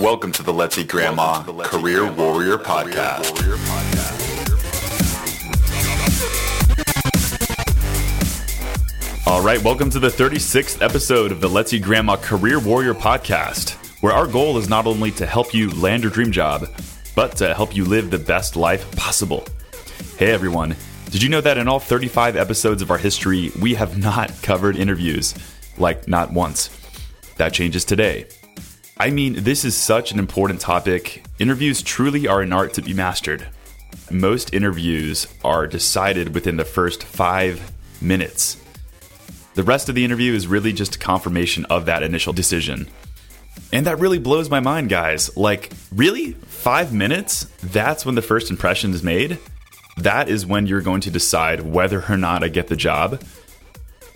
Welcome to the Let's Eat Grandma Career Warrior Podcast. All right, welcome to the 36th episode of the Let's Eat Grandma Career Warrior Podcast, where our goal is not only to help you land your dream job, but to help you live the best life possible. Hey everyone, did you know that in all 35 episodes of our history, we have not covered interviews? Like, not once. That changes today. I mean, this is such an important topic. Interviews truly are an art to be mastered. Most interviews are decided within the first five minutes. The rest of the interview is really just a confirmation of that initial decision. And that really blows my mind, guys. Like, really? Five minutes? That's when the first impression is made? That is when you're going to decide whether or not I get the job.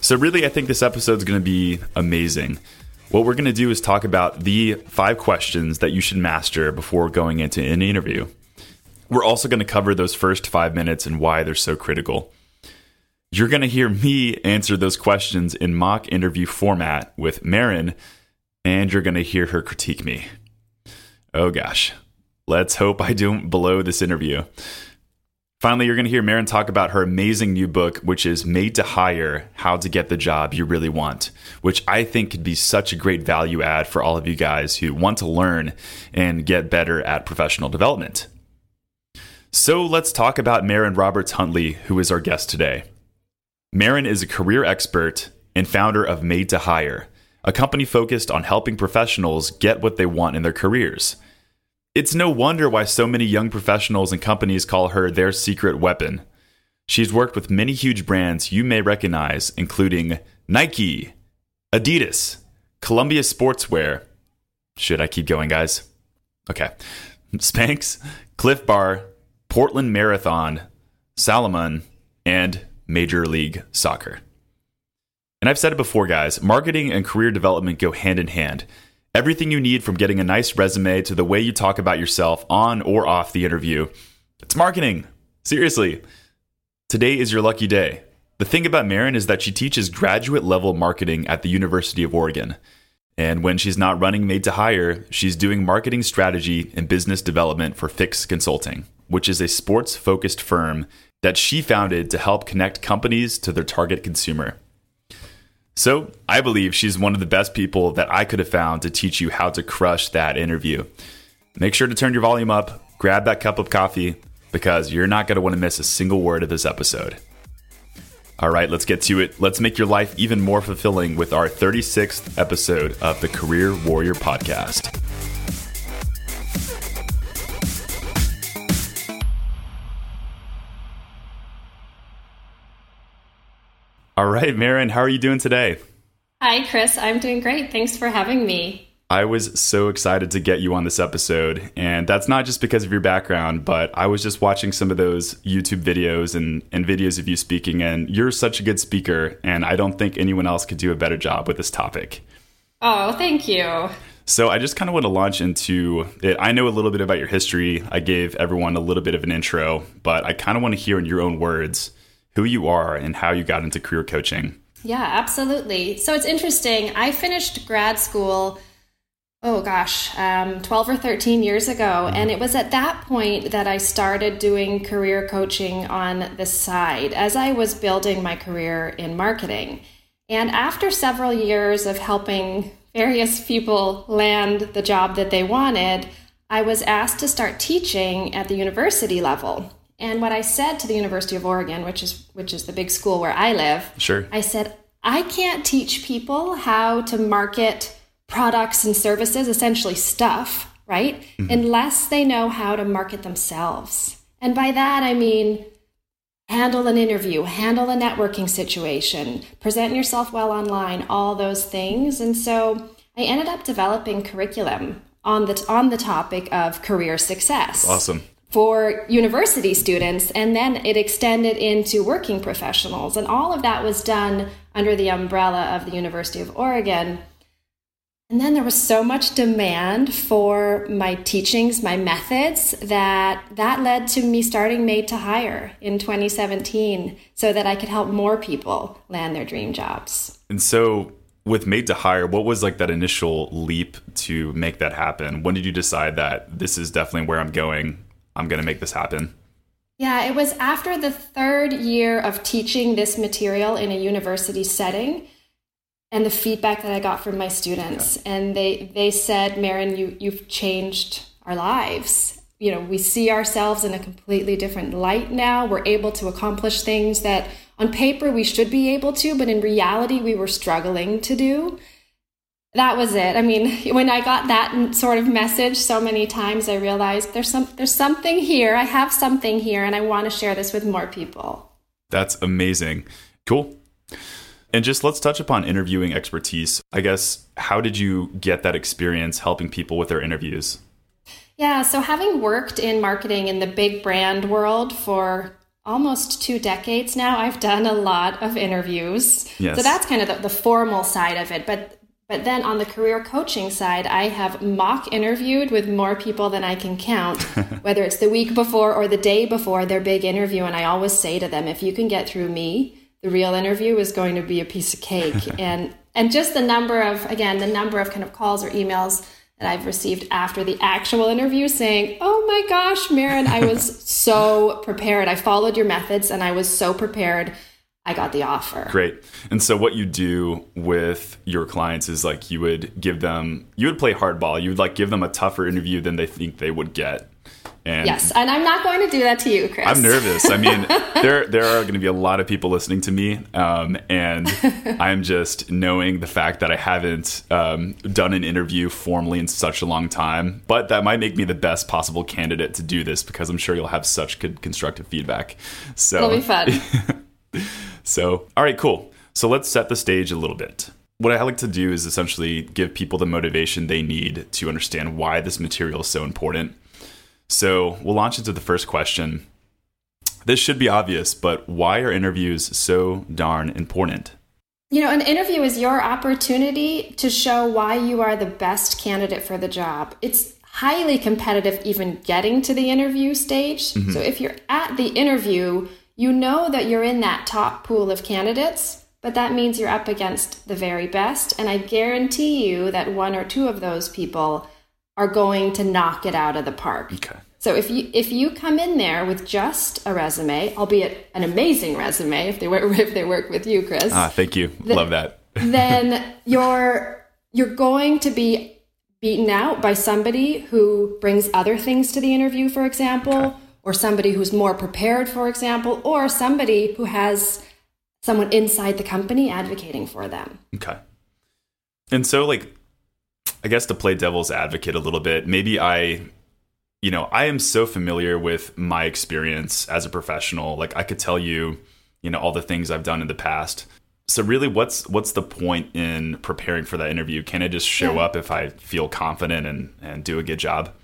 So, really, I think this episode is going to be amazing. What we're going to do is talk about the five questions that you should master before going into an interview. We're also going to cover those first five minutes and why they're so critical. You're going to hear me answer those questions in mock interview format with Marin, and you're going to hear her critique me. Oh gosh. Let's hope I don't blow this interview. Finally, you're going to hear Marin talk about her amazing new book, which is Made to Hire How to Get the Job You Really Want, which I think could be such a great value add for all of you guys who want to learn and get better at professional development. So let's talk about Marin Roberts Huntley, who is our guest today. Marin is a career expert and founder of Made to Hire, a company focused on helping professionals get what they want in their careers. It's no wonder why so many young professionals and companies call her their secret weapon. She's worked with many huge brands you may recognize, including Nike, Adidas, Columbia Sportswear. Should I keep going, guys? Okay. Spanx, Clif Bar, Portland Marathon, Salomon, and Major League Soccer. And I've said it before, guys marketing and career development go hand in hand. Everything you need from getting a nice resume to the way you talk about yourself on or off the interview. It's marketing. Seriously. Today is your lucky day. The thing about Marin is that she teaches graduate level marketing at the University of Oregon. And when she's not running Made to Hire, she's doing marketing strategy and business development for Fix Consulting, which is a sports focused firm that she founded to help connect companies to their target consumer. So I believe she's one of the best people that I could have found to teach you how to crush that interview. Make sure to turn your volume up, grab that cup of coffee, because you're not going to want to miss a single word of this episode. All right, let's get to it. Let's make your life even more fulfilling with our 36th episode of the Career Warrior Podcast. All right, Marin, how are you doing today? Hi, Chris. I'm doing great. Thanks for having me. I was so excited to get you on this episode. And that's not just because of your background, but I was just watching some of those YouTube videos and, and videos of you speaking. And you're such a good speaker. And I don't think anyone else could do a better job with this topic. Oh, thank you. So I just kind of want to launch into it. I know a little bit about your history. I gave everyone a little bit of an intro, but I kind of want to hear in your own words who you are and how you got into career coaching. Yeah, absolutely. So it's interesting. I finished grad school, oh gosh, um, 12 or 13 years ago. Mm-hmm. And it was at that point that I started doing career coaching on the side as I was building my career in marketing. And after several years of helping various people land the job that they wanted, I was asked to start teaching at the university level. And what I said to the University of Oregon, which is which is the big school where I live, sure. I said, I can't teach people how to market products and services, essentially stuff, right? Mm-hmm. Unless they know how to market themselves. And by that I mean handle an interview, handle a networking situation, present yourself well online, all those things. And so I ended up developing curriculum on the on the topic of career success. Awesome for university students, and then it extended into working professionals. And all of that was done under the umbrella of the University of Oregon. And then there was so much demand for my teachings, my methods, that that led to me starting Made to Hire in 2017 so that I could help more people land their dream jobs. And so with Made to Hire, what was like that initial leap to make that happen? When did you decide that this is definitely where I'm going? I'm going to make this happen? Yeah, it was after the third year of teaching this material in a university setting and the feedback that I got from my students. Yeah. And they, they said, Marin, you, you've changed our lives. You know, we see ourselves in a completely different light now. We're able to accomplish things that on paper we should be able to, but in reality we were struggling to do that was it. I mean, when I got that sort of message so many times, I realized there's some there's something here. I have something here, and I want to share this with more people. That's amazing. Cool. And just let's touch upon interviewing expertise. I guess how did you get that experience helping people with their interviews? Yeah, so having worked in marketing in the big brand world for almost two decades now, I've done a lot of interviews. Yes. So that's kind of the, the formal side of it. But but then on the career coaching side, I have mock interviewed with more people than I can count, whether it's the week before or the day before their big interview. And I always say to them, if you can get through me, the real interview is going to be a piece of cake. and and just the number of again, the number of kind of calls or emails that I've received after the actual interview saying, Oh my gosh, Marin, I was so prepared. I followed your methods and I was so prepared I got the offer. Great. And so what you do with your clients is like you would give them you would play hardball. You would like give them a tougher interview than they think they would get. And yes, and I'm not going to do that to you, Chris. I'm nervous. I mean, there there are going to be a lot of people listening to me, um, and I'm just knowing the fact that I haven't um, done an interview formally in such a long time. But that might make me the best possible candidate to do this because I'm sure you'll have such good constructive feedback. So it'll be fun. So, all right, cool. So let's set the stage a little bit. What I like to do is essentially give people the motivation they need to understand why this material is so important. So we'll launch into the first question. This should be obvious, but why are interviews so darn important? You know, an interview is your opportunity to show why you are the best candidate for the job. It's highly competitive even getting to the interview stage. Mm-hmm. So if you're at the interview, you know that you're in that top pool of candidates, but that means you're up against the very best. And I guarantee you that one or two of those people are going to knock it out of the park. Okay. So if you if you come in there with just a resume, albeit an amazing resume, if they work if they work with you, Chris. Ah, thank you. Then, Love that. then you're you're going to be beaten out by somebody who brings other things to the interview, for example, okay or somebody who's more prepared, for example, or somebody who has someone inside the company advocating for them. Okay. And so, like, I guess to play devil's advocate a little bit, maybe I, you know, I am so familiar with my experience as a professional. Like, I could tell you, you know, all the things I've done in the past. So really what's what's the point in preparing for that interview? Can I just show yeah. up if I feel confident and and do a good job?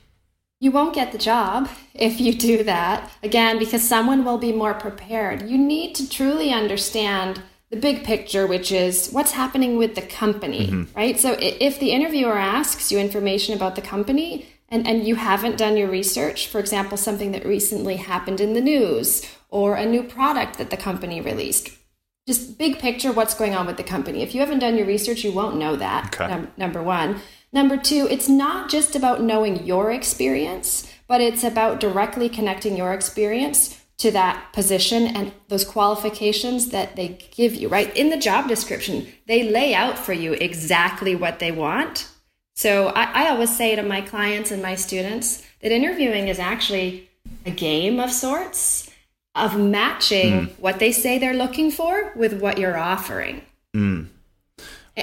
You won't get the job if you do that, again, because someone will be more prepared. You need to truly understand the big picture, which is what's happening with the company, mm-hmm. right? So if the interviewer asks you information about the company and, and you haven't done your research, for example, something that recently happened in the news or a new product that the company released, just big picture, what's going on with the company. If you haven't done your research, you won't know that, okay. num- number one. Number two, it's not just about knowing your experience, but it's about directly connecting your experience to that position and those qualifications that they give you, right? In the job description, they lay out for you exactly what they want. So I, I always say to my clients and my students that interviewing is actually a game of sorts of matching mm. what they say they're looking for with what you're offering. Mm.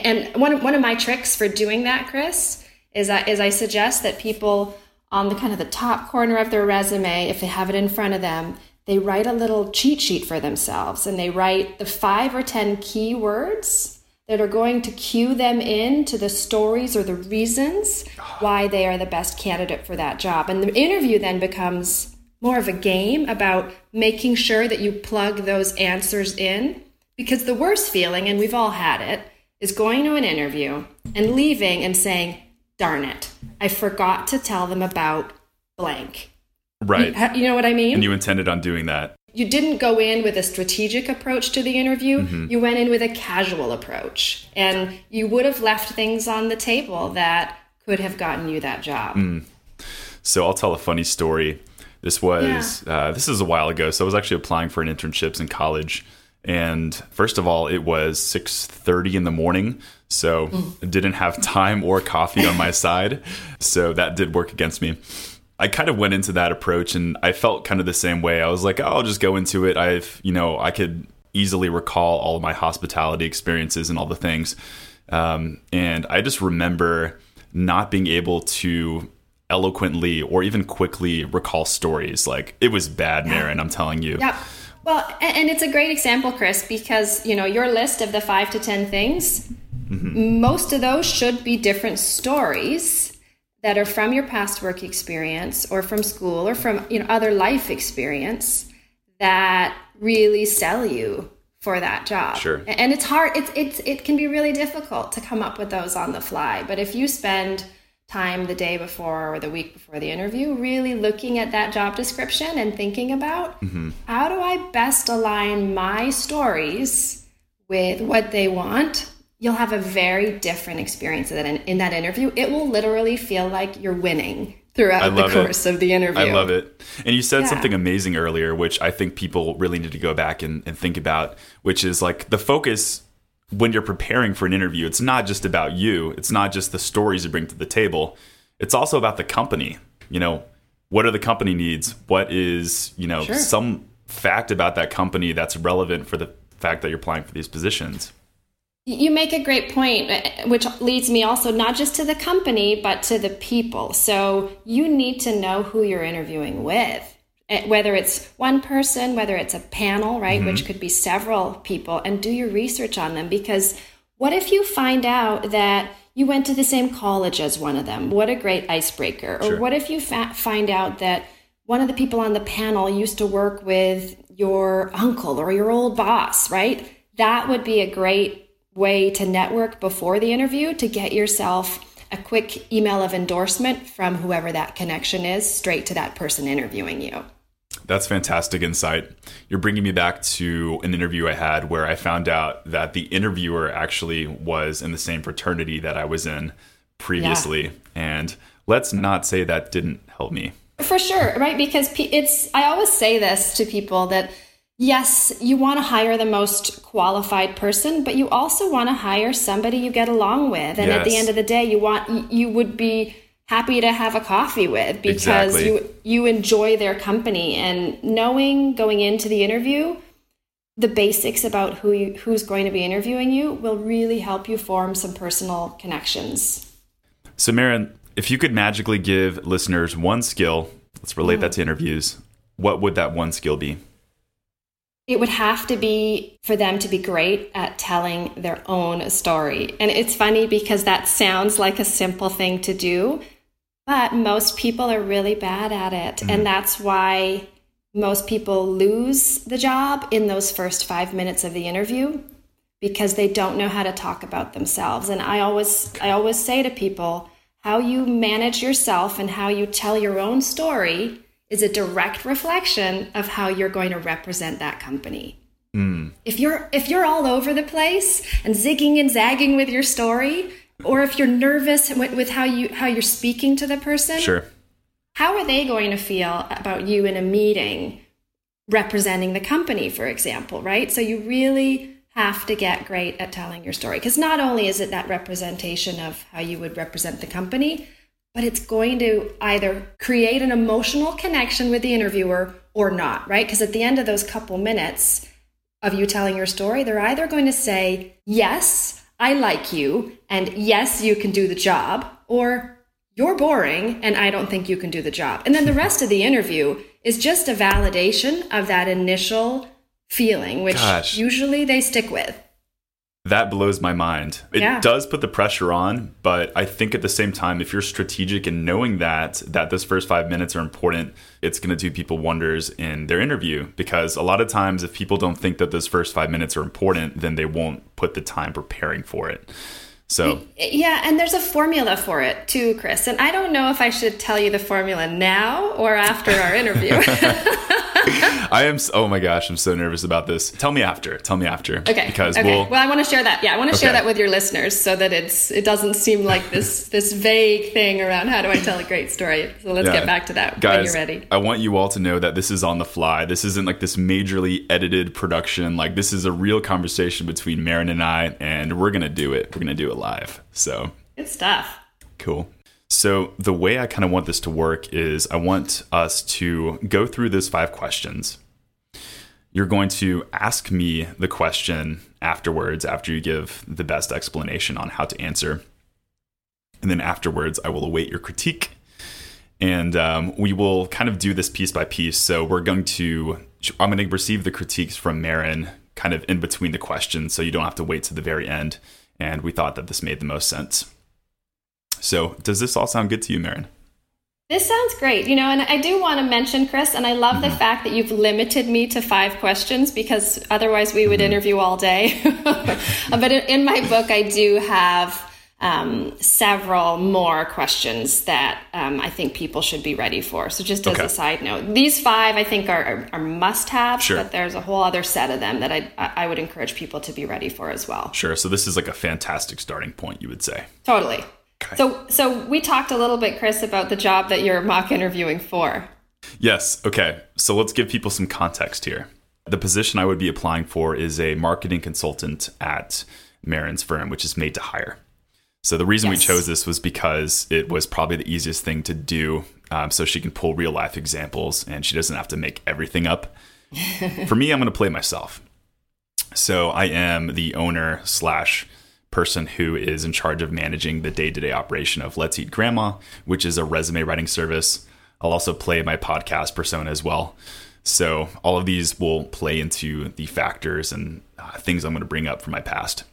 And one one of my tricks for doing that, Chris, is that is I suggest that people on the kind of the top corner of their resume, if they have it in front of them, they write a little cheat sheet for themselves and they write the five or ten key words that are going to cue them in to the stories or the reasons why they are the best candidate for that job. And the interview then becomes more of a game about making sure that you plug those answers in. Because the worst feeling, and we've all had it, is going to an interview and leaving and saying, darn it, I forgot to tell them about blank. Right. You, you know what I mean? And you intended on doing that. you didn't go in with a strategic approach to the interview. Mm-hmm. You went in with a casual approach, and you would have left things on the table that could have gotten you that job. Mm. So I'll tell a funny story. This was yeah. uh, this is a while ago. So I was actually applying for an internships in college, and first of all, it was six thirty in the morning. So mm. Didn't have time or coffee on my side. So that did work against me. I kind of went into that approach and I felt kind of the same way. I was like, oh, I'll just go into it. I've, you know, I could easily recall all of my hospitality experiences and all the things. Um, and I just remember not being able to eloquently or even quickly recall stories. Like it was bad, Marin, I'm telling you. Yeah. Well, and it's a great example, Chris, because, you know, your list of the five to 10 things, mm-hmm. most of those should be different stories that are from your past work experience or from school or from you know other life experience that really sell you for that job. Sure. And it's hard. It's it's it can be really difficult to come up with those on the fly. But if you spend time the day before or the week before the interview really looking at that job description and thinking about mm-hmm. how do I best align my stories with what they want you'll have a very different experience in, in that interview. It will literally feel like you're winning throughout the course it. of the interview. I love it. And you said yeah. something amazing earlier, which I think people really need to go back and, and think about, which is like the focus when you're preparing for an interview. It's not just about you, it's not just the stories you bring to the table, it's also about the company. You know, what are the company needs? What is, you know, sure. some fact about that company that's relevant for the fact that you're applying for these positions? You make a great point, uh, which leads me also not just to the company, but to the people. So you need to know who you're interviewing with, whether it's one person, whether it's a panel, right, mm-hmm. which could be several people, and do your research on them. Because what if you find out that you went to the same college as one of them? What a great icebreaker. Sure. Or what if you fa- find out that one of the people on the panel used to work with your uncle or your old boss, right? That would be a great way to network before the interview to get yourself a quick email of endorsement from whoever that connection is straight to that person interviewing you. That's fantastic insight. You're bringing me back to an interview I had where I found out that the interviewer actually was in the same fraternity that I was in previously. Yeah. And let's not say that didn't help me. For sure, right? Because it's, I always say this to people that yes, you want to hire the most qualified person, but you also want to hire somebody you get along with. And yes. at the end of the day, you want you would be happy to have a coffee with because exactly. you you enjoy their company and knowing going into the interview the basics about who you, who's going to be interviewing you will really help you form some personal connections. So Marin, if you could magically give listeners one skill, let's relate mm. that to interviews, what would that one skill be? it would have to be for them to be great at telling their own story. And it's funny because that sounds like a simple thing to do, but most people are really bad at it. Mm-hmm. And that's why most people lose the job in those first five minutes of the interview because they don't know how to talk about themselves. And I always, I always say to people, how you manage yourself and how you tell your own story is a direct reflection of how you're going to represent that company. Mm. If you're if you're all over the place and zigging and zagging with your story, or if you're nervous with, with how you how you're speaking to the person, sure. How are they going to feel about you in a meeting representing the company, for example, right? So you really have to get great at telling your story because not only is it that representation of how you would represent the company, but it's going to either create an emotional connection with the interviewer or not, right? Because at the end of those couple minutes of you telling your story, they're either going to say, Yes, I like you, and yes, you can do the job, or you're boring and I don't think you can do the job. And then the rest of the interview is just a validation of that initial feeling, which Gosh. usually they stick with that blows my mind. It yeah. does put the pressure on, but I think at the same time, if you're strategic and knowing that that those first five minutes are important, it's going to do people wonders in their interview. Because a lot of times, if people don't think that those first five minutes are important, then they won't put the time preparing for it. So yeah, and there's a formula for it too, Chris. And I don't know if I should tell you the formula now or after our interview. I am. Oh my gosh, I'm so nervous about this. Tell me after. Tell me after. Okay. Because okay. we'll. well, I want to share that. Yeah, I want to share that with your listeners so that it's it doesn't seem like this this vague thing around how do I tell a great story. So let's Yeah. get back to that Guys, when you're ready. I want you all to know that this is on the fly. This isn't like this majorly edited production. Like this is a real conversation between Marin and I, and we're gonna do it. We're gonna do it live. So Good stuff. Cool. So, the way I kind of want this to work is I want us to go through those five questions. You're going to ask me the question afterwards, after you give the best explanation on how to answer. And then afterwards, I will await your critique. And um, we will kind of do this piece by piece. So, we're going to, I'm going to receive the critiques from Marin kind of in between the questions. So, you don't have to wait to the very end. And we thought that this made the most sense. So, does this all sound good to you, Marin? This sounds great. You know, and I do want to mention, Chris, and I love the fact that you've limited me to five questions because otherwise we would interview all day. but in, in my book, I do have um, several more questions that um, I think people should be ready for. So, just as Okay. a side note, these five I think are, are, are must haves, Sure. but there's a whole other set of them that I, I would encourage people to be ready for as well. Sure. So, this is like a fantastic starting point, you would say. Totally. So, so we talked a little bit, Chris, about the job that you're mock interviewing for. Yes. Okay. So, let's give people some context here. The position I would be applying for is a marketing consultant at Marin's firm, which is made to hire. So, the reason we chose this was because it was probably the easiest thing to do. Um, so, she can pull real life examples and she doesn't have to make everything up. for me, I'm going to play myself. So I am the owner slash person who is in charge of managing the day to day operation of Let's Eat Grandma, which is a resume writing service. I'll also play my podcast persona as well. So all of these will play into the factors and uh, things I'm going to bring up from my past.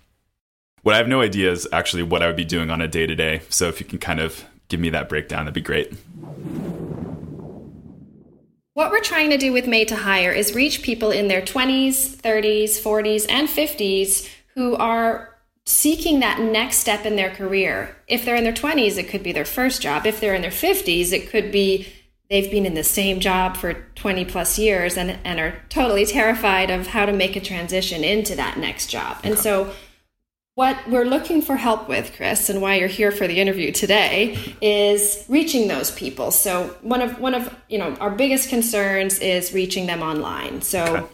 What I have no idea is actually what I would be doing on a day to day. So if you can kind of give me that breakdown, that'd be great. What we're trying to do with Made to Hire is reach people in their 20s, 30s, 40s, and 50s who are seeking that next step in their career. If they're in their 20s, it could be their first job. If they're in their 50s, it could be they've been in the same job for 20 plus years and, and are totally terrified of how to make a transition into that next job. And so what we're looking for help with, Chris, and why you're here for the interview today is reaching those people. So one of one of you know our biggest concerns is reaching them online. So Okay.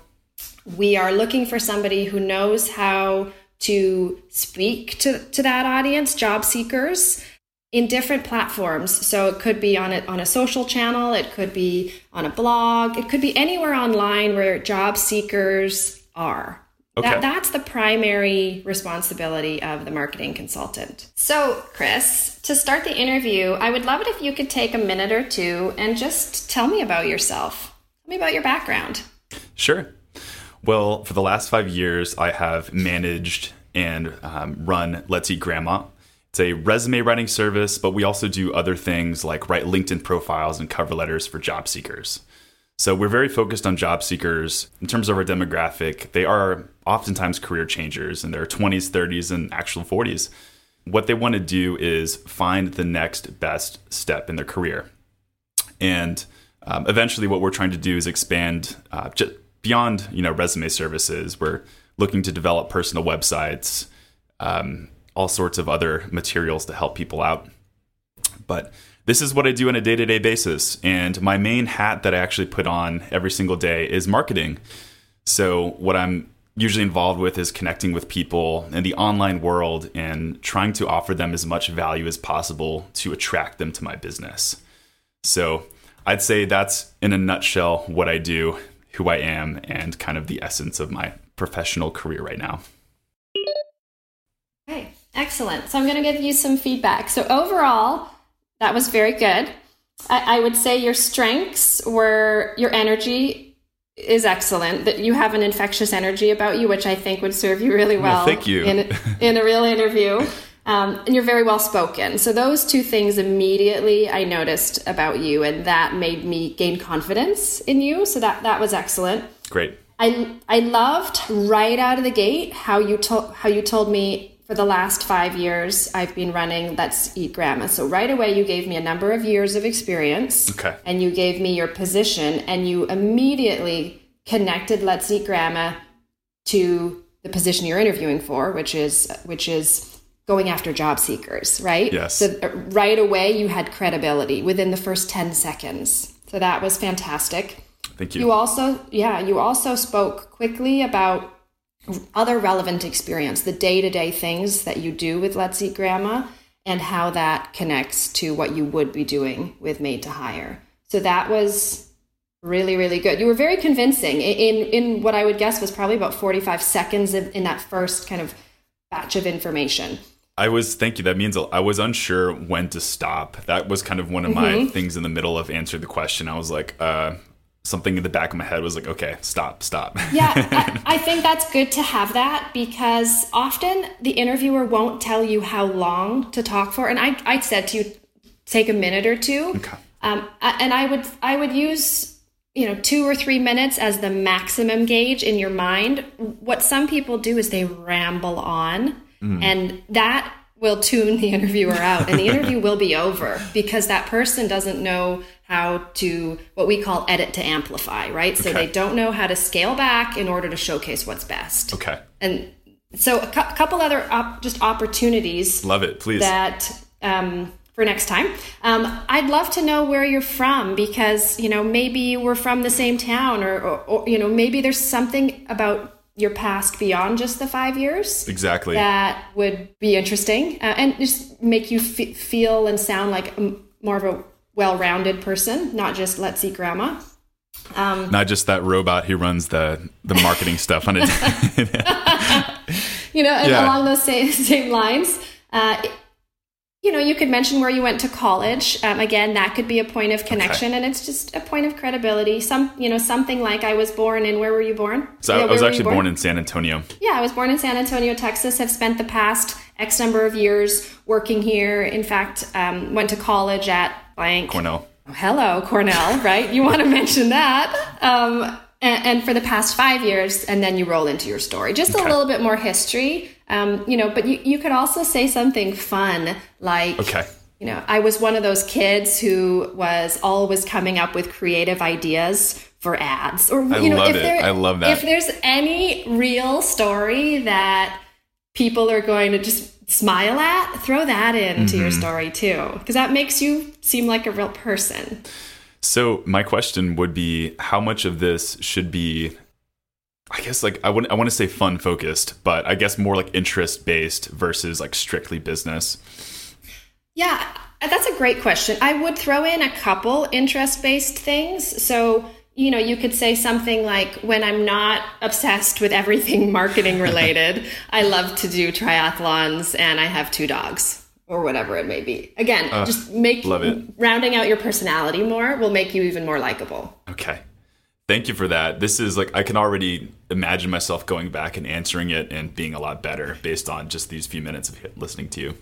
we are looking for somebody who knows how to speak to, to that audience, job seekers, in different platforms. So it could be on a, on a social channel, it could be on a blog, it could be anywhere online where job seekers are. Okay. That, that's the primary responsibility of the marketing consultant. So, Chris, to start the interview, I would love it if you could take a minute or two and just tell me about yourself. Tell me about your background. Sure. Well, for the last five years, I have managed and um, run Let's Eat Grandma. It's a resume writing service, but we also do other things like write LinkedIn profiles and cover letters for job seekers. So we're very focused on job seekers. In terms of our demographic, they are oftentimes career changers in their 20s, 30s, and actual 40s. What they want to do is find the next best step in their career. And um, eventually, what we're trying to do is expand uh, beyond you know resume services. We're looking to develop personal websites, um, all sorts of other materials to help people out. But this is what I do on a day to day basis. And my main hat that I actually put on every single day is marketing. So, what I'm usually involved with is connecting with people in the online world and trying to offer them as much value as possible to attract them to my business. So, I'd say that's in a nutshell what I do, who I am, and kind of the essence of my professional career right now. Okay, excellent. So I'm going to give you some feedback. So overall, that was very good. I, I would say your strengths were your energy is excellent. That you have an infectious energy about you, which I think would serve you really well. thank you. in in a real interview. Um, and you're very well spoken. So those two things immediately I noticed about you, and that made me gain confidence in you. So that that was excellent. Great. I I loved right out of the gate how you told how you told me for the last five years, I've been running Let's Eat Grandma. So right away, you gave me a number of years of experience, Okay. and you gave me your position, and you immediately connected Let's Eat Grandma to the position you're interviewing for, which is which is going after job seekers, right? Yes. So uh, right away, you had credibility within the first ten seconds. So that was fantastic. Thank you. You also, yeah, you also spoke quickly about other relevant experience, the day to day things that you do with Let's Eat Grandma, and how that connects to what you would be doing with Made to Hire. So that was really, really good. You were very convincing in in what I would guess was probably about forty five seconds in, in that first kind of batch of information. I was thank you. That means I was unsure when to stop. That was kind of one of Mm-hmm. my things in the middle of answering the question. I was like, uh, something in the back of my head was like, okay, stop, stop. Yeah, I, I think that's good to have that because often the interviewer won't tell you how long to talk for. And I, I said to you, take a minute or two. Okay. Um, and I would, I would use, you know, two or three minutes as the maximum gauge in your mind. What some people do is they ramble on, and that will tune the interviewer out, and the interview will be over because that person doesn't know how to what we call edit to amplify, right? So Okay. they don't know how to scale back in order to showcase what's best. okay. And so a cou- couple other op- just opportunities Love it. Please. that um, for next time. Um, I'd love to know where you're from because you know maybe we're from the same town, or, or, or you know maybe there's something about your past beyond just the five years exactly. that would be interesting uh, and just make you f- feel and sound like a, more of a well-rounded person, not just Let's Eat Grandma. Not just that robot who runs the the marketing stuff on it. you know, and Yeah. along those same same lines, uh, you know, you could mention where you went to college. Um, again, that could be a point of connection, and it's just a point of credibility. Some, you know, something like I was born in. Where were you born? So Yeah, I was actually born in San Antonio. Yeah, I was born in San Antonio, Texas. Have spent the past X number of years working here. In fact, um, went to college at blank. Cornell. Oh, hello, Cornell, right? You want to mention that. Um, and, and for the past five years, and then you roll into your story. Just Okay. a little bit more history, um, you know, but you, you could also say something fun like, Okay. you know, I was one of those kids who was always coming up with creative ideas for ads. Or, I you know, love if it. there, I love that. If there's any real story that people are going to just smile at, throw that into your Mm-hmm. story too, because that makes you seem like a real person. So my question would be, how much of this should be, I guess, like I wouldn't, I want to say fun focused, but I guess more like interest based versus like strictly business. Yeah, uh, that's a great question. I would throw in a couple interest based things. So, you know, you could say something like, when I'm not obsessed with everything marketing related, I love to do triathlons and I have two dogs. Or whatever it may be. Again, just make rounding out your personality more will make you even more likable. Okay. Thank you for that. This is like I can already imagine myself going back and answering it and being a lot better based on just these few minutes of listening to you.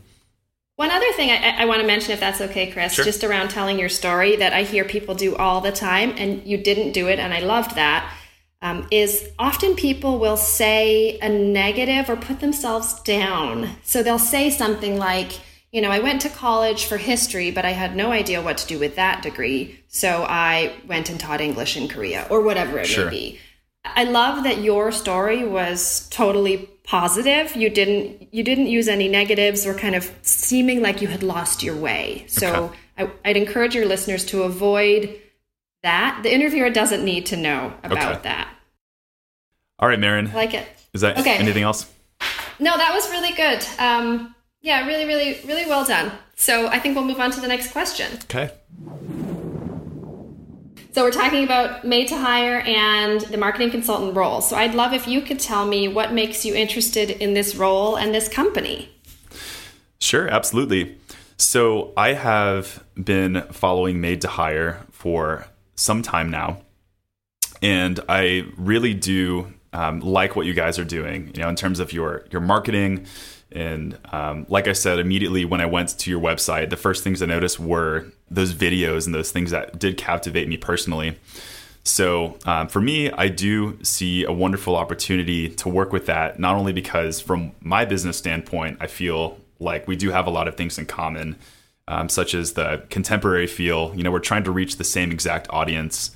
One other thing I, I want to mention, if that's okay, Chris, Sure. just around telling your story that I hear people do all the time, and you didn't do it, and I loved that, um, is often people will say a negative or put themselves down. So they'll say something like, you know, I went to college for history, but I had no idea what to do with that degree. So I went and taught English in Korea, or whatever it Sure. may be. I love that your story was totally positive. You didn't you didn't use any negatives or kind of seeming like you had lost your way. So I, I'd encourage your listeners to avoid that. The interviewer doesn't need to know about Okay. that. All right, Marin. I like it. Is that Okay. anything else? No, that was really good. Um, yeah, really, really, really well done. So I think we'll move on to the next question. Okay. So we're talking about made to hire and the marketing consultant role. So I'd love if you could tell me what makes you interested in this role and this company. Sure, absolutely. So I have been following Made to Hire for some time now, and I really do um, like what you guys are doing. You know, in terms of your your marketing, and um, like I said, immediately when I went to your website, the first things I noticed were those videos and those things that did captivate me personally. So um, for me, I do see a wonderful opportunity to work with that, not only because from my business standpoint, I feel like we do have a lot of things in common, um, such as the contemporary feel. You know, we're trying to reach the same exact audience.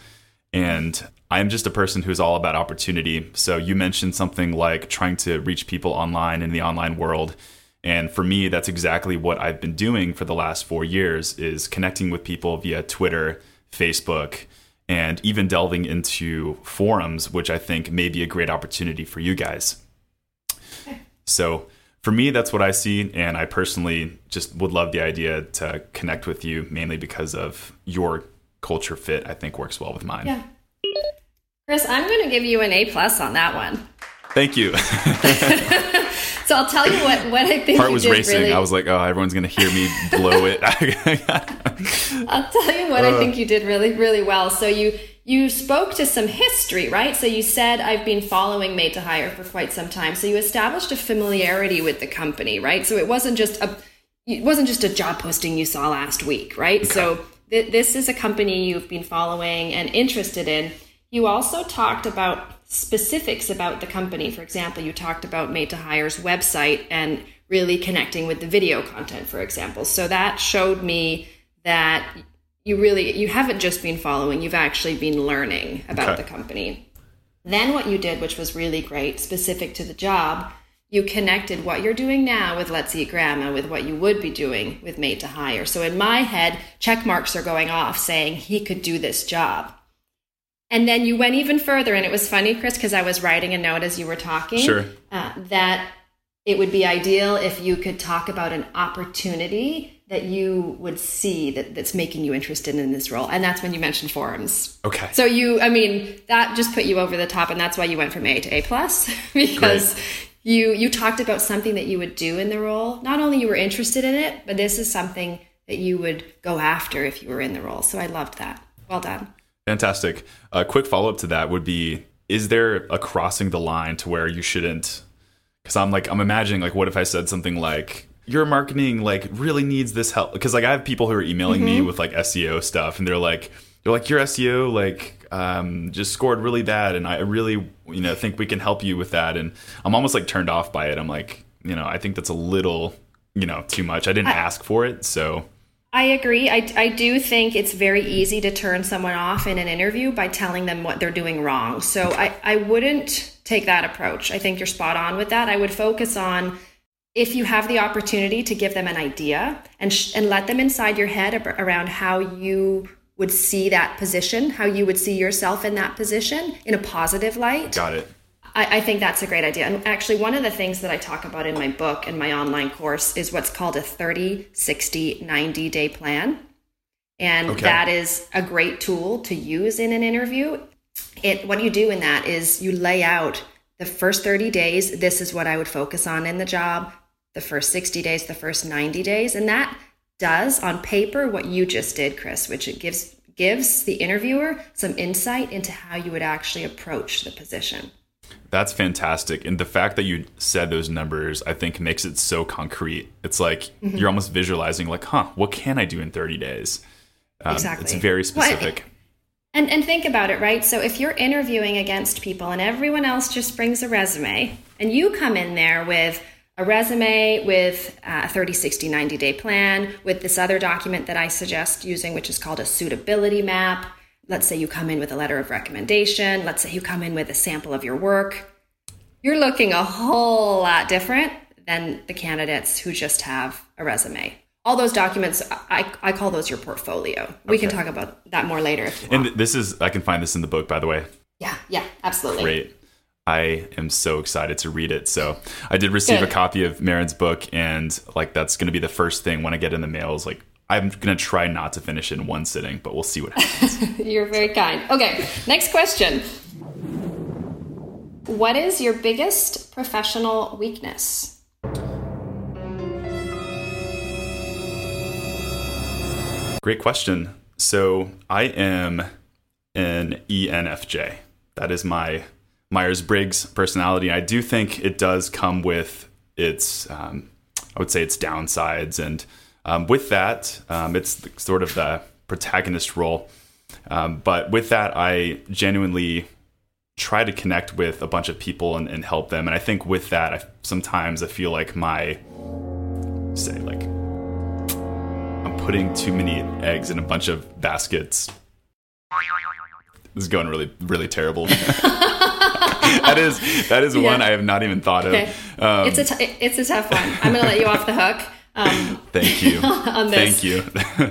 And I'm just a person who's all about opportunity. So you mentioned something like trying to reach people online in the online world. And for me, that's exactly what I've been doing for the last four years is connecting with people via Twitter, Facebook, and even delving into forums, which I think may be a great opportunity for you guys. So for me, that's what I see. And I personally just would love the idea to connect with you mainly because of your culture fit, I think works well with mine. Yeah. Chris, I'm going to give you an A plus on that one. Thank you. so I'll tell you what what I think. Heart was racing. Really... I was like, oh, everyone's gonna hear me blow it. I'll tell you what uh, I think you did really really well. So you you spoke to some history, right? So you said I've been following Made to Hire for quite some time. So you established a familiarity with the company, right? So it wasn't just a it wasn't just a job posting you saw last week, right? Okay. So th- this is a company you've been following and interested in. You also talked about specifics about the company. For example, you talked about Made to Hire's website and really connecting with the video content, for example. So that showed me that you really you haven't just been following, you've actually been learning about okay. the company. Then what you did, which was really great, specific to the job, you connected what you're doing now with Let's Eat Grandma with what you would be doing with Made to Hire. So in my head, check marks are going off saying he could do this job. And then you went even further, and it was funny, Chris, because I was writing a note as you were talking. Sure. Uh, that it would be ideal if you could talk about an opportunity that you would see that, that's making you interested in this role. And that's when you mentioned forums. Okay. So you, I mean, that just put you over the top, and that's why you went from A to A plus because Great. You you talked about something that you would do in the role. Not only you were interested in it, but this is something that you would go after if you were in the role. So I loved that. Well done. Fantastic. A quick follow up to that would be is there a crossing the line to where you shouldn't because i'm like i'm imagining like what if i said something like your marketing like really needs this help because like i have people who are emailing mm-hmm. me with like seo stuff and they're like they're like your seo like um, just scored really bad and i really you know think we can help you with that and i'm almost like turned off by it i'm like you know i think that's a little you know too much i didn't I, ask for it so I agree. I, I do think it's very easy to turn someone off in an interview by telling them what they're doing wrong. So I, I wouldn't take that approach. I think you're spot on with that. I would focus on if you have the opportunity to give them an idea and, sh- and let them inside your head ab- around how you would see that position, how you would see yourself in that position in a positive light. Got it. I, I, think that's a great idea. And actually, one of the things that I talk about in my book and my online course is what's called a 30, 60, 90 day plan. And okay. that is a great tool to use in an interview. It what you do in that is you lay out the first 30 days, this is what I would focus on in the job, the first 60 days, the first 90 days, and that does on paper what you just did, Chris, which it gives gives the interviewer some insight into how you would actually approach the position. That's fantastic. And the fact that you said those numbers, I think makes it so concrete. It's like mm-hmm. you're almost visualizing like, huh, what can I do in 30 days? Um, exactly. It's very specific. Well, and and think about it, right? So if you're interviewing against people and everyone else just brings a resume and you come in there with a resume with uh, a 30, 60, 90 day plan, with this other document that I suggest using, which is called a suitability map, let's say you come in with a letter of recommendation, let's say you come in with a sample of your work, you're looking a whole lot different than the candidates who just have a resume. All those documents, I, I call those your portfolio. We can talk about that more later. And this is, I can find this in the book, by the way. Yeah, yeah, absolutely. Great. I am so excited to read it. So I did receive Good. a copy of Marin's book, and like that's going to be the first thing when I get in the mail is like I'm going to try not to finish in one sitting, but we'll see what happens. You're very kind. Okay, next question. What is your biggest professional weakness? Great question. So I am an ENFJ. That is my Myers Briggs personality. I do think it does come with its, um, I would say, its downsides and um, with that, um, it's sort of the protagonist role. Um, but with that, I genuinely try to connect with a bunch of people and, and help them. And I think with that, I, sometimes I feel like my say like I'm putting too many eggs in a bunch of baskets. This is going really, really terrible. that is that is Yeah. one I have not even thought of. Um, it's a t- it's a tough one. I'm going to let you off the hook. Um, thank you, on this. thank you.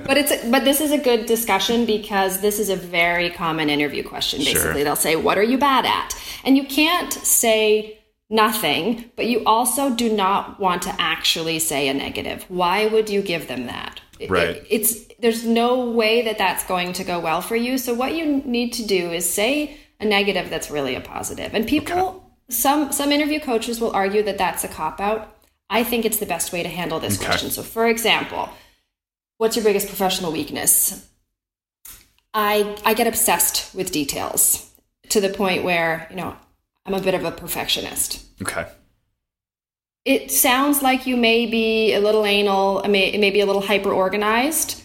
but it's but this is a good discussion because this is a very common interview question. Basically, Sure. they'll say, "What are you bad at?" And you can't say nothing, but you also do not want to actually say a negative. Why would you give them that? Right. it- it's there's no way that that's going to go well for you. So what you need to do is say a negative that's really a positive. And people some some interview coaches will argue that that's a cop out. I think it's the best way to handle this Okay. question. So for example, what's your biggest professional weakness? I I get obsessed with details to the point where, you know, I'm a bit of a perfectionist. okay, It sounds like you may be a little anal, I may, maybe a little hyper organized.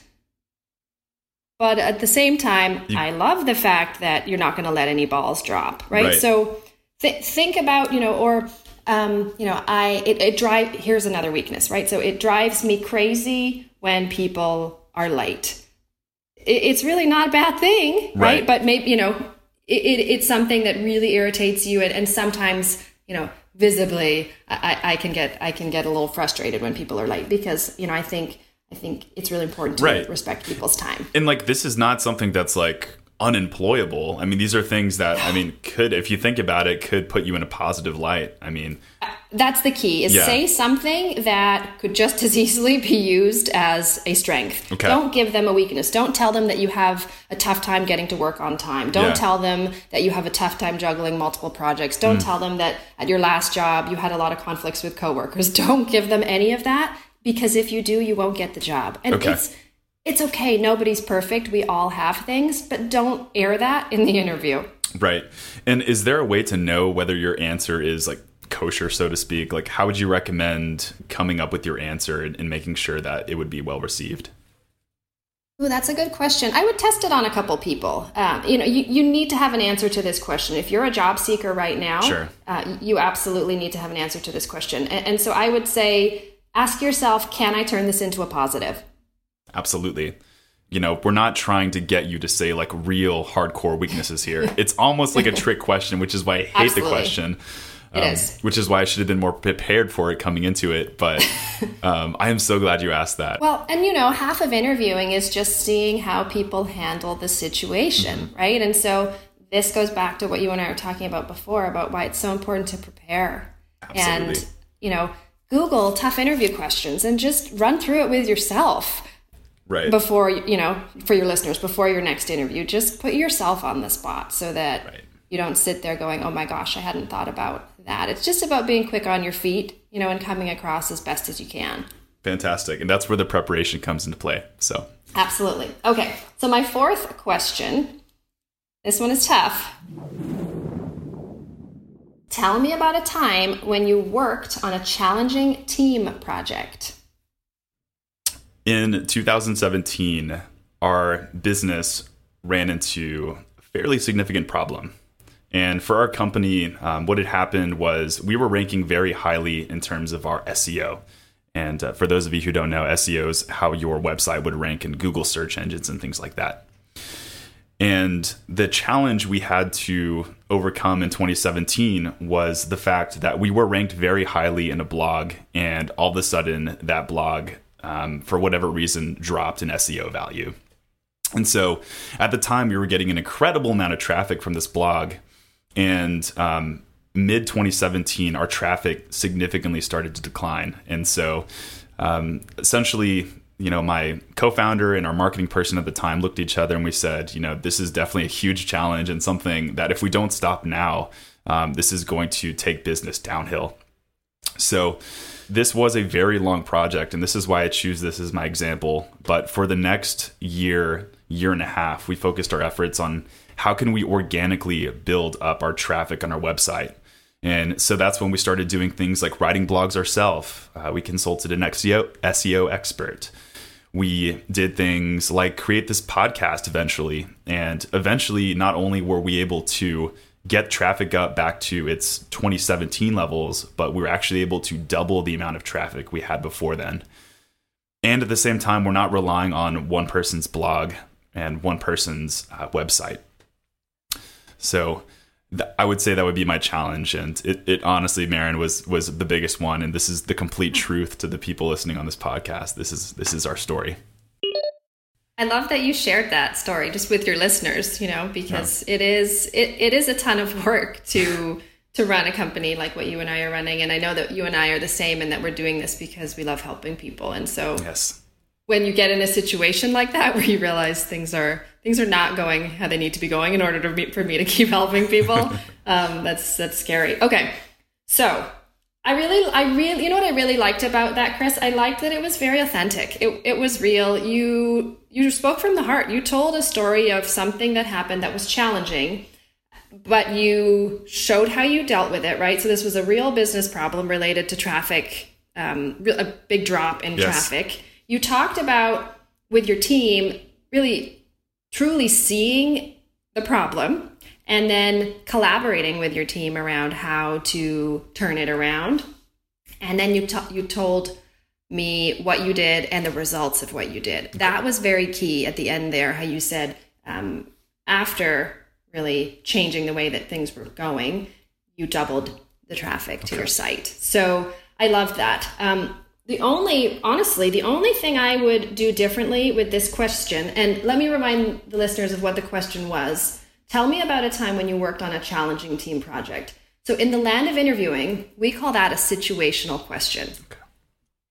But at the same time, You- I love the fact that you're not going to let any balls drop, right? Right. So th- think about, you know, or, um, you know, I, it, it drive, here's another weakness, right? So it drives me crazy when people are late. It, it's really not a bad thing, right? Right. But maybe, you know, it, it, it's something that really irritates you. And, and sometimes, you know, visibly, I, I I can get, I can get a little frustrated when people are late because, you know, I think, I think it's really important to Right. respect people's time. and like this is not something that's like unemployable. I mean, these are things that I mean could, if you think about it, could put you in a positive light. I mean, That's the key is Yeah. say something that could just as easily be used as a strength. Okay. Don't give them a weakness. Don't tell them that you have a tough time getting to work on time. Don't Yeah. tell them that you have a tough time juggling multiple projects. Mm. Don't tell them that at your last job you had a lot of conflicts with coworkers. Don't give them any of that because if you do, you won't get the job. And Okay. it's it's okay. Nobody's perfect. We all have things, but don't air that in the interview. right. And is there a way to know whether your answer is like kosher, so to speak? Like, how would you recommend coming up with your answer and, and making sure that it would be well received? Ooh, that's a good question. I would test it on a couple people. Um, you know, you, you need to have an answer to this question. If you're a job seeker right now, Sure. uh, you absolutely need to have an answer to this question. And, and so I would say, ask yourself, can I turn this into a positive? Absolutely. You know, we're not trying to get you to say like real hardcore weaknesses here. It's almost like a trick question, which is why I hate Absolutely. the question. It Um, is. Which is why I should have been more prepared for it coming into it. But um, I am so glad you asked that. Well, and you know, half of interviewing is just seeing how people handle the situation, Mm-hmm. right? And so this goes back to what you and I were talking about before about why it's so important to prepare. Absolutely. And, you know, Google tough interview questions and just run through it with yourself. right. before you know for your listeners before your next interview just put yourself on the spot so that Right. you don't sit there going oh my gosh i hadn't thought about that it's just about being quick on your feet you know and coming across as best as you can Fantastic. And that's where the preparation comes into play. So, absolutely okay so my fourth question this one is tough tell me about a time when you worked on a challenging team project in 2017, our business ran into a fairly significant problem. And for our company, um, what had happened was we were ranking very highly in terms of our SEO. And uh, for those of you who don't know, SEO is how your website would rank in Google search engines and things like that. And the challenge we had to overcome in 2017 was the fact that we were ranked very highly in a blog, and all of a sudden, that blog, um, for whatever reason, dropped in SEO value. And so at the time, we were getting an incredible amount of traffic from this blog. And um, mid 2017, our traffic significantly started to decline. And so um, essentially, you know, my co founder and our marketing person at the time looked at each other and we said, you know, this is definitely a huge challenge and something that if we don't stop now, um, this is going to take business downhill. So this was a very long project, and this is why I choose this as my example. But for the next year, year and a half, we focused our efforts on how can we organically build up our traffic on our website. And so that's when we started doing things like writing blogs ourselves. Uh, we consulted an SEO, SEO expert. We did things like create this podcast eventually. And eventually, not only were we able to get traffic up back to its 2017 levels, but we were actually able to double the amount of traffic we had before then. And at the same time, we're not relying on one person's blog and one person's uh, website. So I would say that would be my challenge, and it, it honestly, Marin was was the biggest one, and this is the complete truth to the people listening on this podcast. This is this is our story. I love that you shared that story just with your listeners, you know, because yeah. it is it, it is a ton of work to to run a company like what you and I are running. And I know that you and I are the same and that we're doing this because we love helping people. And so yes. when you get in a situation like that where you realize things are things are not going how they need to be going in order to be, for me to keep helping people, um, that's that's scary. Okay. So I really, I really, you know what I really liked about that, Chris? I liked that it was very authentic. It, it was real. You, you spoke from the heart. You told a story of something that happened that was challenging, but you showed how you dealt with it, right? So this was a real business problem related to traffic, um, a big drop in yes. traffic. You talked about with your team really, truly seeing the problem and then collaborating with your team around how to turn it around. And then you t- you told me what you did and the results of what you did. That was very key at the end there. How you said um, after really changing the way that things were going, you doubled the traffic to your site. So I love that. Um, the only, honestly, the only thing I would do differently with this question, and let me remind the listeners of what the question was Tell me about a time when you worked on a challenging team project. So, in the land of interviewing, we call that a situational question. Okay.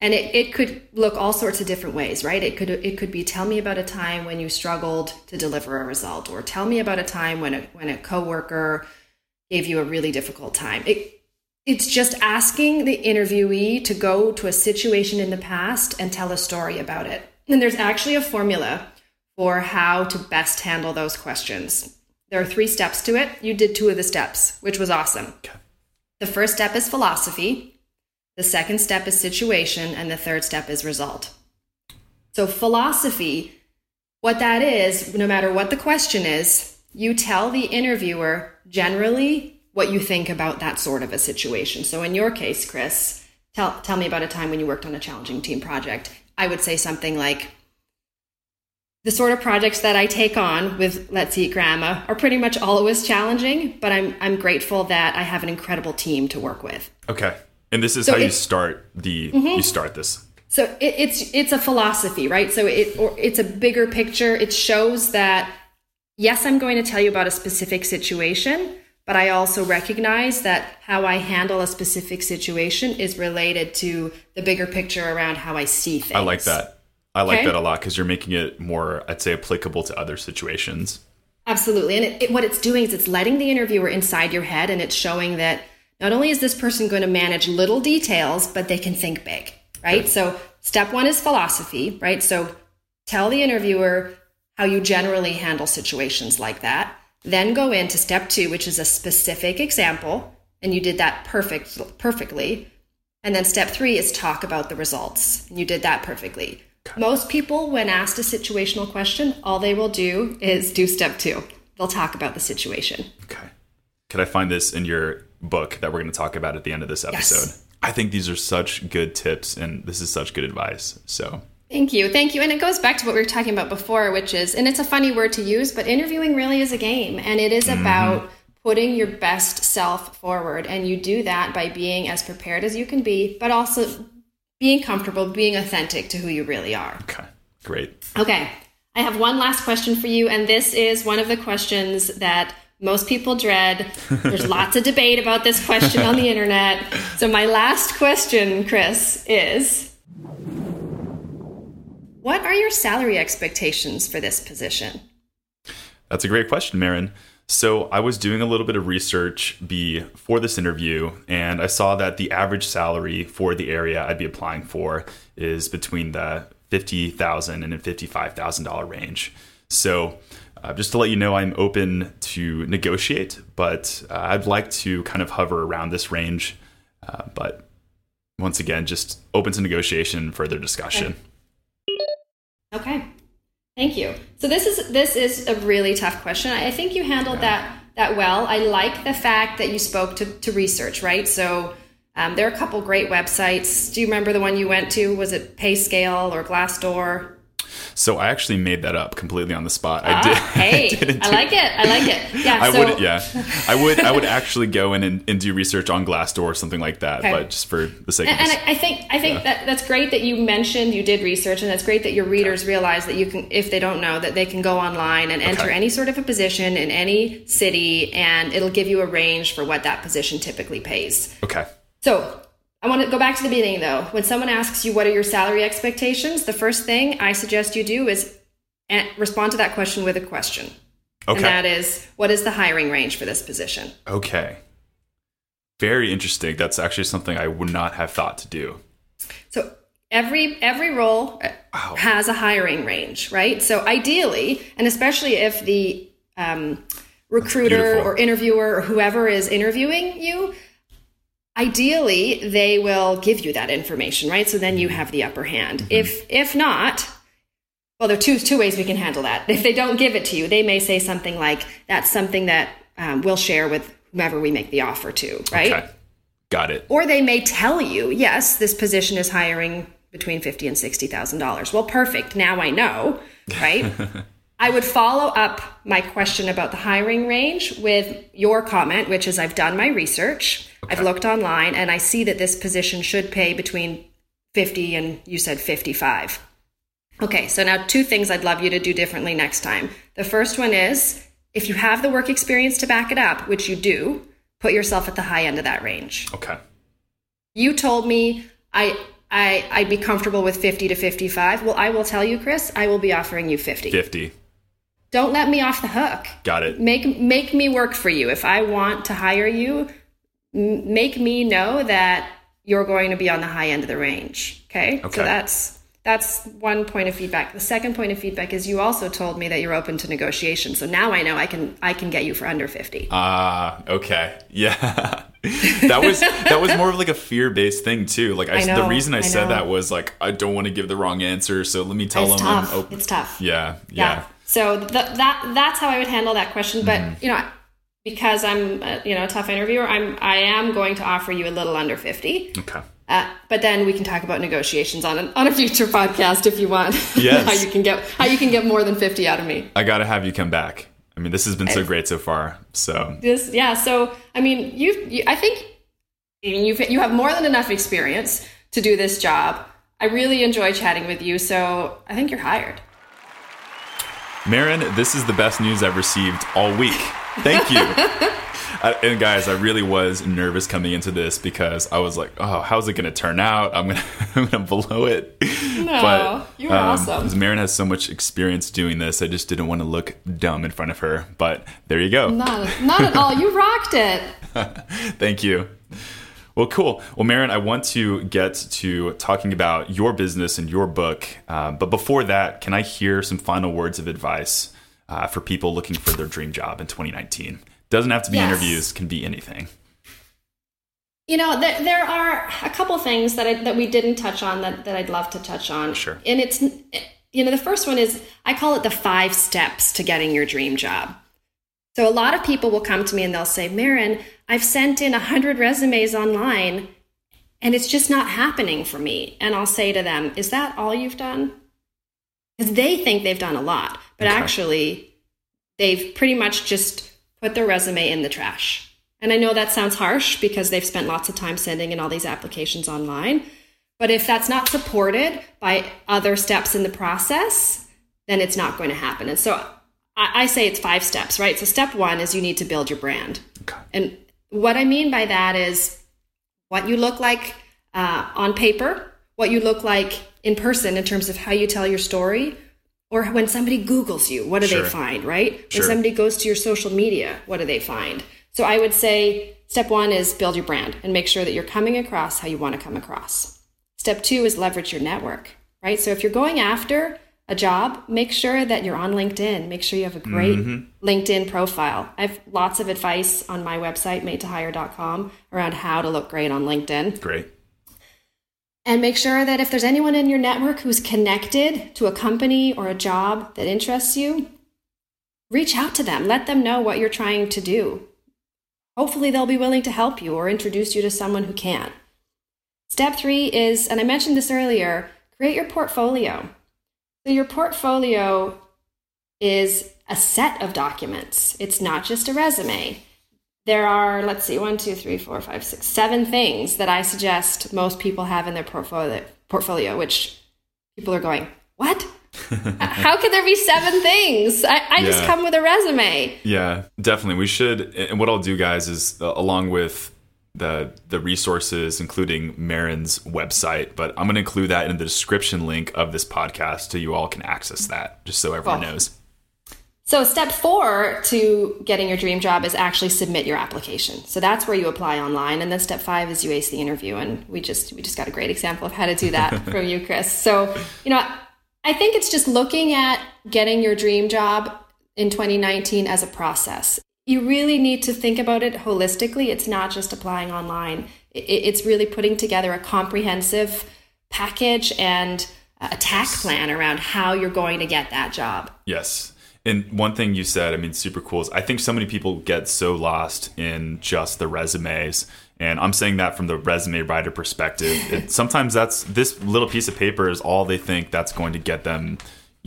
And it, it could look all sorts of different ways, right? It could it could be tell me about a time when you struggled to deliver a result, or tell me about a time when a when a coworker gave you a really difficult time. It it's just asking the interviewee to go to a situation in the past and tell a story about it. And there's actually a formula for how to best handle those questions. There are three steps to it. You did two of the steps, which was awesome. Okay. The first step is philosophy, the second step is situation, and the third step is result. So, philosophy, what that is, no matter what the question is, you tell the interviewer generally what you think about that sort of a situation. So, in your case, Chris, tell, tell me about a time when you worked on a challenging team project. I would say something like, the sort of projects that I take on with Let's Eat Grandma are pretty much always challenging, but I'm I'm grateful that I have an incredible team to work with. Okay, and this is so how you start the mm-hmm. you start this. So it, it's it's a philosophy, right? So it or it's a bigger picture. It shows that yes, I'm going to tell you about a specific situation, but I also recognize that how I handle a specific situation is related to the bigger picture around how I see things. I like that. I like okay? that a lot because you're making it more, I'd say, applicable to other situations. Absolutely. And it, it, what it's doing is it's letting the interviewer inside your head and it's showing that not only is this person going to manage little details, but they can think big, right? Okay. So, step one is philosophy, right? So, tell the interviewer how you generally handle situations like that. Then go into step two, which is a specific example. And you did that perfect, perfectly. And then step three is talk about the results. And you did that perfectly. Most people, when asked a situational question, all they will do is do step two. They'll talk about the situation. Okay. Could I find this in your book that we're going to talk about at the end of this episode? Yes. I think these are such good tips and this is such good advice. So Thank you. Thank you. And it goes back to what we were talking about before, which is, and it's a funny word to use, but interviewing really is a game. And it is mm-hmm. about putting your best self forward. And you do that by being as prepared as you can be, but also being comfortable, being authentic to who you really are. Okay, great. Okay, I have one last question for you, and this is one of the questions that most people dread. There's lots of debate about this question on the internet. So, my last question, Chris, is What are your salary expectations for this position? That's a great question, Marin. So I was doing a little bit of research before this interview, and I saw that the average salary for the area I'd be applying for is between the fifty thousand and fifty-five thousand dollar range. So, uh, just to let you know, I'm open to negotiate, but uh, I'd like to kind of hover around this range. Uh, but once again, just open to negotiation, and further discussion. Okay. Thank you. So this is this is a really tough question. I think you handled that that well. I like the fact that you spoke to, to research, right? So um, there are a couple great websites. Do you remember the one you went to? Was it PayScale or Glassdoor? So I actually made that up completely on the spot. Ah, I did. Hey, didn't I like it. I like it. Yeah. I so, would, yeah, I would, I would actually go in and, and do research on Glassdoor or something like that, Okay. but just for the sake And, of and this. I I think I think that that's great that you mentioned you did research, and that's great that your readers realize that you can, if they don't know, that they can go online and enter any sort of a position in any city, and it'll give you a range for what that position typically pays. okay, So I want to go back to the beginning though. When someone asks you what are your salary expectations, the first thing I suggest you do is respond to that question with a question. okay, And that is, what is the hiring range for this position? okay. Very interesting. That's actually something I would not have thought to do. So every every role uh, Wow. has a hiring range, right? So ideally, and especially if the um, recruiter or interviewer or whoever is interviewing you, ideally they will give you that information, right? So then you have the upper hand. If if not, well, there are two two ways we can handle that. If they don't give it to you, they may say something like, "That's something that um, we'll share with whomever we make the offer to," right? Okay, got it. Or they may tell you, yes, this position is hiring between fifty and sixty thousand dollars. Well, perfect. Now I know, right? I would follow up my question about the hiring range with your comment, which is I've done my research, I've looked online, and I see that this position should pay between fifty and you said fifty-five. Okay, so now two things I'd love you to do differently next time. The first one is if you have the work experience to back it up, which you do, put yourself at the high end of that range. Okay, You told me I, I I'd be comfortable with 50 to 55. Well, I will tell you, Chris, I will be offering you 50. fifty. Don't let me off the hook. Got it. Make make me work for you. If I want to hire you, make me know that you're going to be on the high end of the range. Okay? Okay. So that's that's one point of feedback. The second point of feedback is you also told me that you're open to negotiation. So now I know I can I can get you for under 50. Ah, okay. Yeah. that was that was more of like a fear-based thing too. Like I, I know, the reason I, I said know. that was like I don't want to give the wrong answer, so let me tell it's them tough. I'm open. It's tough. Yeah, yeah. So th- that that's how I would handle that question. But Mm-hmm. you know, because I'm uh, you know a tough interviewer, I'm I am going to offer you a little under fifty. Okay. Uh, but then we can talk about negotiations on a, on a future podcast if you want. Yes. how you can get how you can get more than fifty out of me. I got to have you come back. I mean, this has been so great so far. So, This yeah. So I mean, you, you I think you you have more than enough experience to do this job. I really enjoy chatting with you, so I think you're hired. Marin, this is the best news I've received all week. Thank you. I, and guys, I really was nervous coming into this because I was like, "Oh, how's it going to turn out? I'm gonna, I'm gonna blow it." No, you were awesome. Marin has so much experience doing this. I just didn't want to look dumb in front of her. But there you go. Not not at all. You rocked it. Thank you. Well, cool. Well, Marin, I want to get to talking about your business and your book. Um, but before that, can I hear some final words of advice uh, for people looking for their dream job in 2019? Doesn't have to be Yes. interviews, can be anything. You know, there, there are a couple things that I, that we didn't touch on that, that I'd love to touch on. Sure. And it's, you know, the first one is I call it the five steps to getting your dream job. So a lot of people will come to me and they'll say, Marin, I've sent in a hundred resumes online and it's just not happening for me. And I'll say to them, is that all you've done? Because they think they've done a lot, but Okay. actually they've pretty much just put their resume in the trash. And I know that sounds harsh because they've spent lots of time sending in all these applications online. But if that's not supported by other steps in the process, then it's not going to happen. And so I, I say it's five steps, right? So step one is you need to build your brand. Okay. And what I mean by that is what you look like uh, on paper, what you look like in person in terms of how you tell your story, or when somebody Googles you, what do Sure. they find, right? Sure. When somebody goes to your social media, what do they find? So I would say step one is build your brand and make sure that you're coming across how you want to come across. Step two is leverage your network, right? So if you're going after a job, make sure that you're on LinkedIn. Make sure you have a great mm-hmm. LinkedIn profile. I have lots of advice on my website, made to hire.com, around how to look great on LinkedIn. Great. And make sure that if there's anyone in your network who's connected to a company or a job that interests you, reach out to them. Let them know what you're trying to do. Hopefully, they'll be willing to help you or introduce you to someone who can. Step three is, and I mentioned this earlier, create your portfolio. So, your portfolio is a set of documents, it's not just a resume. There are, let's see, one, two, three, four, five, six, seven things that I suggest most people have in their portfolio, portfolio which people are going, What? How could there be seven things? I, I yeah. just come with a resume. Yeah, definitely. We should. And what I'll do, guys, is uh, along with the the resources, including Marin's website, but I'm going to include that in the description link of this podcast so you all can access that, just so everyone knows. So, step four to getting your dream job is actually submit your application. So that's where you apply online, and then step five is you ace the interview. And we just we just got a great example of how to do that from you, Chris. So, you know, I think it's just looking at getting your dream job in 2019 as a process you really need to think about it holistically. It's not just applying online, it's really putting together a comprehensive package and a plan around how you're going to get that job. Yes. And one thing you said, I mean, super cool is I think so many people get so lost in just the resumes. And I'm saying that from the resume writer perspective. It, sometimes that's this little piece of paper is all they think that's going to get them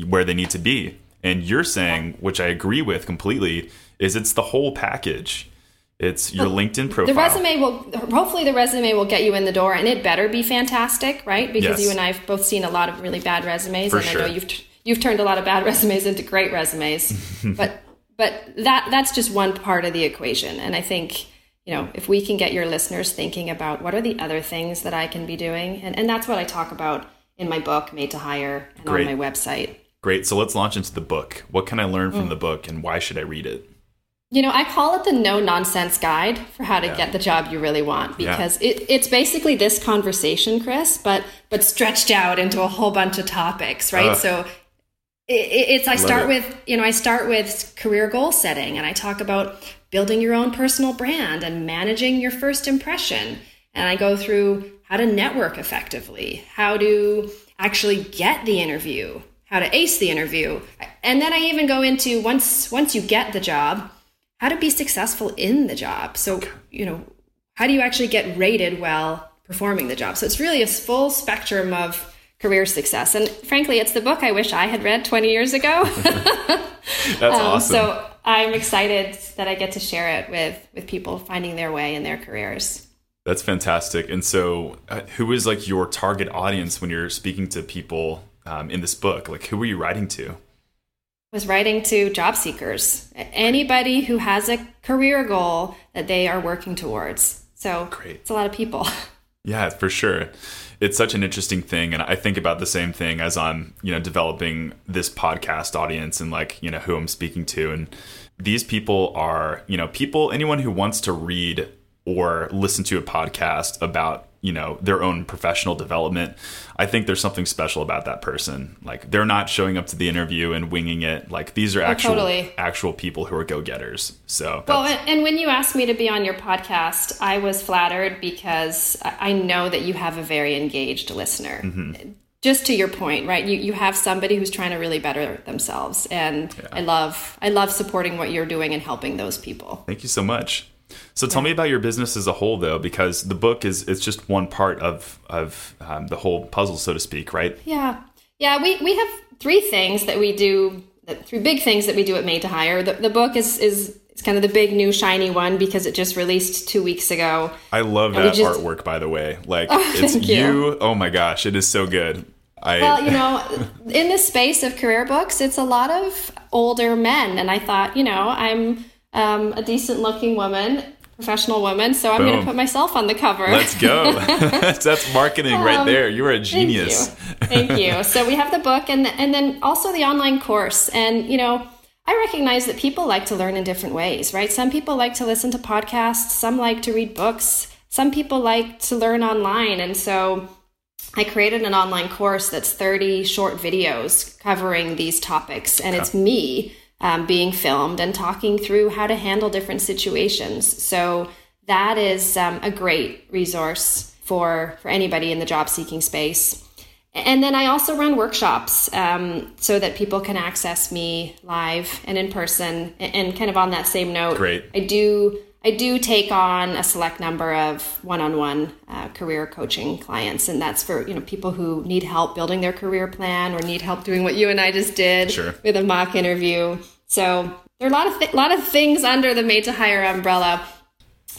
where they need to be. And you're saying, which I agree with completely, is it's the whole package. It's your LinkedIn profile. The resume will hopefully the resume will get you in the door, and it better be fantastic, right? Because yes. you and I have both seen a lot of really bad resumes, For and sure. I know you've you've turned a lot of bad resumes into great resumes. but but that that's just one part of the equation, and I think you know if we can get your listeners thinking about what are the other things that I can be doing, and and that's what I talk about in my book, Made to Hire, and great. on my website. Great. So let's launch into the book. What can I learn from mm. the book, and why should I read it? You know, I call it the no nonsense guide for how to yeah. get the job you really want because yeah. it, it's basically this conversation, Chris, but but stretched out into a whole bunch of topics, right? Uh, so it's I start it. with you know I start with career goal setting and I talk about building your own personal brand and managing your first impression, and I go through how to network effectively, how to actually get the interview, how to ace the interview, and then I even go into once once you get the job how to be successful in the job. So, you know, how do you actually get rated while performing the job? So it's really a full spectrum of career success. And frankly, it's the book I wish I had read 20 years ago. That's um, awesome. So I'm excited that I get to share it with with people finding their way in their careers. That's fantastic. And so, uh, who is like your target audience when you're speaking to people um, in this book? Like, who are you writing to? was writing to job seekers, anybody who has a career goal that they are working towards. So Great. it's a lot of people. Yeah, for sure. It's such an interesting thing and I think about the same thing as I'm, you know, developing this podcast audience and like, you know, who I'm speaking to and these people are, you know, people anyone who wants to read or listen to a podcast about you know their own professional development. I think there's something special about that person. Like they're not showing up to the interview and winging it. Like these are oh, actual totally. actual people who are go-getters. So well and when you asked me to be on your podcast i was flattered because i know that you have a very engaged listener. Mm-hmm. just to your point right? You, you have somebody who's trying to really better themselves. And yeah. i love i love supporting what you're doing and helping those people. Thank you so much so tell me about your business as a whole, though, because the book is it's just one part of of um, the whole puzzle, so to speak, right? Yeah, yeah. We we have three things that we do, three big things that we do at Made to Hire. The, the book is is it's kind of the big new shiny one because it just released two weeks ago. I love that just, artwork, by the way. Like oh, it's you. you. Oh my gosh, it is so good. I, well, you know, in the space of career books, it's a lot of older men, and I thought, you know, I'm um, a decent looking woman professional woman, so I'm going to put myself on the cover. Let's go. that's, marketing um, right there. You are a genius. Thank you. thank you. So we have the book and and then also the online course. And you know, I recognize that people like to learn in different ways, right? Some people like to listen to podcasts, some like to read books, some people like to learn online, and so I created an online course that's 30 short videos covering these topics, and it's me um, being filmed and talking through how to handle different situations. So that is um, a great resource for for anybody in the job seeking space. And then I also run workshops um, so that people can access me live and in person. And kind of on that same note, Great. I do I do take on a select number of one-on-one uh, career coaching clients, and that's for you know people who need help building their career plan or need help doing what you and I just did Sure. with a mock interview. So there are a lot of th- lot of things under the made to hire umbrella.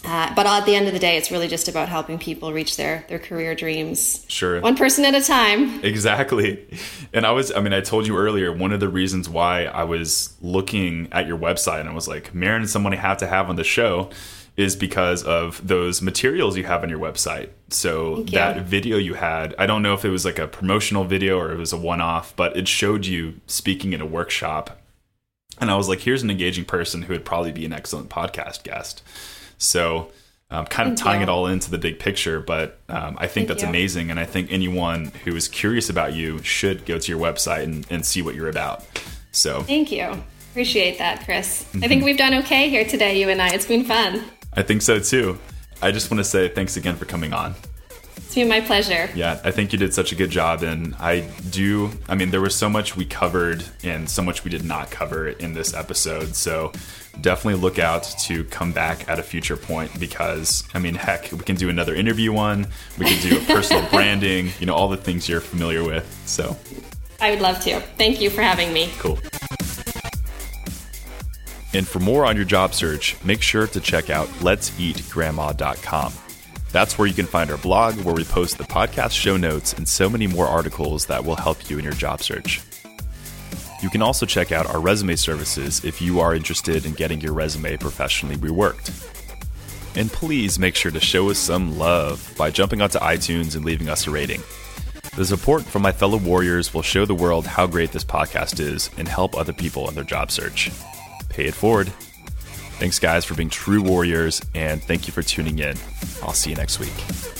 Uh, but at the end of the day, it's really just about helping people reach their their career dreams, Sure. one person at a time. Exactly. And I was, I mean, I told you earlier, one of the reasons why I was looking at your website and I was like, Marin is someone I have to have on the show is because of those materials you have on your website. So that video you had, I don't know if it was like a promotional video or it was a one off, but it showed you speaking in a workshop. And I was like, here's an engaging person who would probably be an excellent podcast guest. So, um, kind of Thank tying you. it all into the big picture, but um, I think Thank that's you. amazing. And I think anyone who is curious about you should go to your website and, and see what you're about. So, Thank you. Appreciate that, Chris. I think we've done okay here today, you and I. It's been fun. I think so too. I just want to say thanks again for coming on. It's been my pleasure. Yeah, I think you did such a good job. And I do, I mean, there was so much we covered and so much we did not cover in this episode. So definitely look out to come back at a future point because, I mean, heck, we can do another interview one, we can do a personal branding, you know, all the things you're familiar with. So I would love to. Thank you for having me. cool. And for more on your job search, make sure to check out let'seatgrandma.com. That's where you can find our blog, where we post the podcast show notes and so many more articles that will help you in your job search. You can also check out our resume services if you are interested in getting your resume professionally reworked. And please make sure to show us some love by jumping onto iTunes and leaving us a rating. The support from my fellow warriors will show the world how great this podcast is and help other people in their job search. Pay it forward. Thanks, guys, for being true warriors, and thank you for tuning in. I'll see you next week.